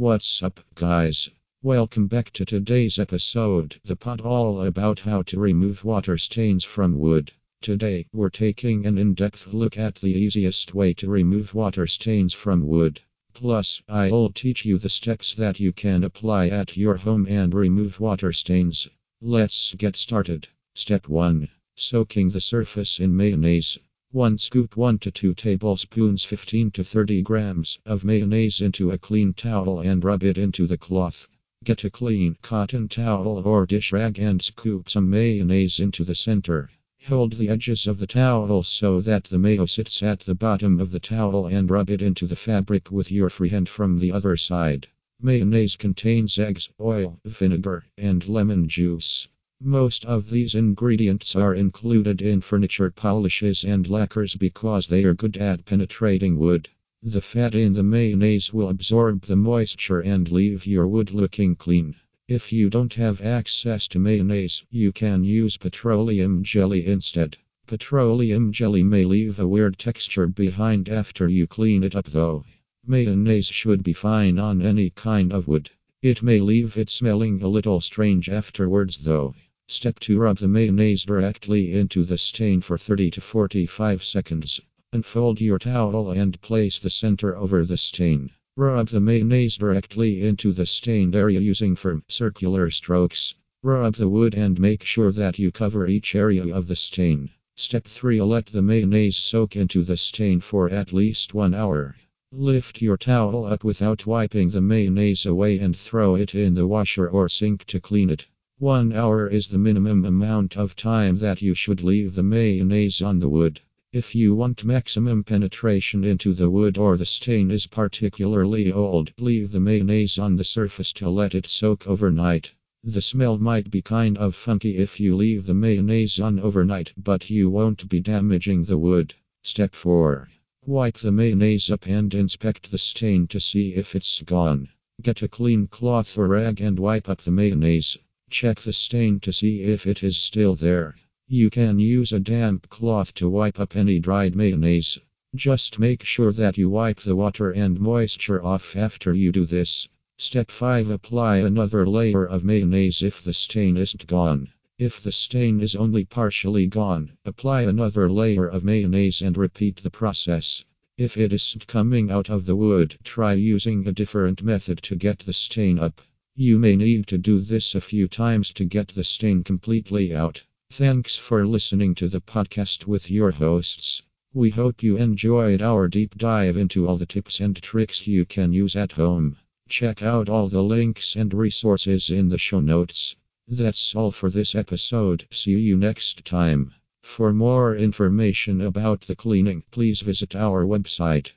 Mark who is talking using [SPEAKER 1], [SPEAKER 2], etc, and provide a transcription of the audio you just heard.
[SPEAKER 1] What's up, guys? Welcome back to today's episode, the pod all about how to remove water stains from wood. Today, we're taking an in depth look at the easiest way to remove water stains from wood. Plus, I'll teach you the steps that you can apply at your home and remove water stains. Let's get started. Step 1 Soaking the surface in mayonnaise. 1 scoop 1 to 2 tablespoons 15 to 30 grams of mayonnaise into a clean towel and rub it into the cloth. Get a clean cotton towel or dish rag and scoop some mayonnaise into the center. Hold the edges of the towel so that the mayo sits at the bottom of the towel and rub it into the fabric with your free hand from the other side. Mayonnaise contains eggs, oil, vinegar, and lemon juice. Most of these ingredients are included in furniture polishes and lacquers because they are good at penetrating wood. The fat in the mayonnaise will absorb the moisture and leave your wood looking clean. If you don't have access to mayonnaise, you can use petroleum jelly instead. Petroleum jelly may leave a weird texture behind after you clean it up though. Mayonnaise should be fine on any kind of wood. It may leave it smelling a little strange afterwards though. Step 2 Rub the mayonnaise directly into the stain for 30 to 45 seconds. Unfold your towel and place the center over the stain. Rub the mayonnaise directly into the stained area using firm, circular strokes. Rub the wood and make sure that you cover each area of the stain. Step 3 Let the mayonnaise soak into the stain for at least one hour. Lift your towel up without wiping the mayonnaise away and throw it in the washer or sink to clean it. One hour is the minimum amount of time that you should leave the mayonnaise on the wood. If you want maximum penetration into the wood or the stain is particularly old, leave the mayonnaise on the surface to let it soak overnight. The smell might be kind of funky if you leave the mayonnaise on overnight, but you won't be damaging the wood. Step 4 Wipe the mayonnaise up and inspect the stain to see if it's gone. Get a clean cloth or rag and wipe up the mayonnaise. Check the stain to see if it is still there. You can use a damp cloth to wipe up any dried mayonnaise. Just make sure that you wipe the water and moisture off after you do this. Step 5 Apply another layer of mayonnaise if the stain isn't gone. If the stain is only partially gone, apply another layer of mayonnaise and repeat the process. If it isn't coming out of the wood, try using a different method to get the stain up. You may need to do this a few times to get the stain completely out. Thanks for listening to the podcast with your hosts. We hope you enjoyed our deep dive into all the tips and tricks you can use at home. Check out all the links and resources in the show notes. That's all for this episode. See you next time. For more information about the cleaning, please visit our website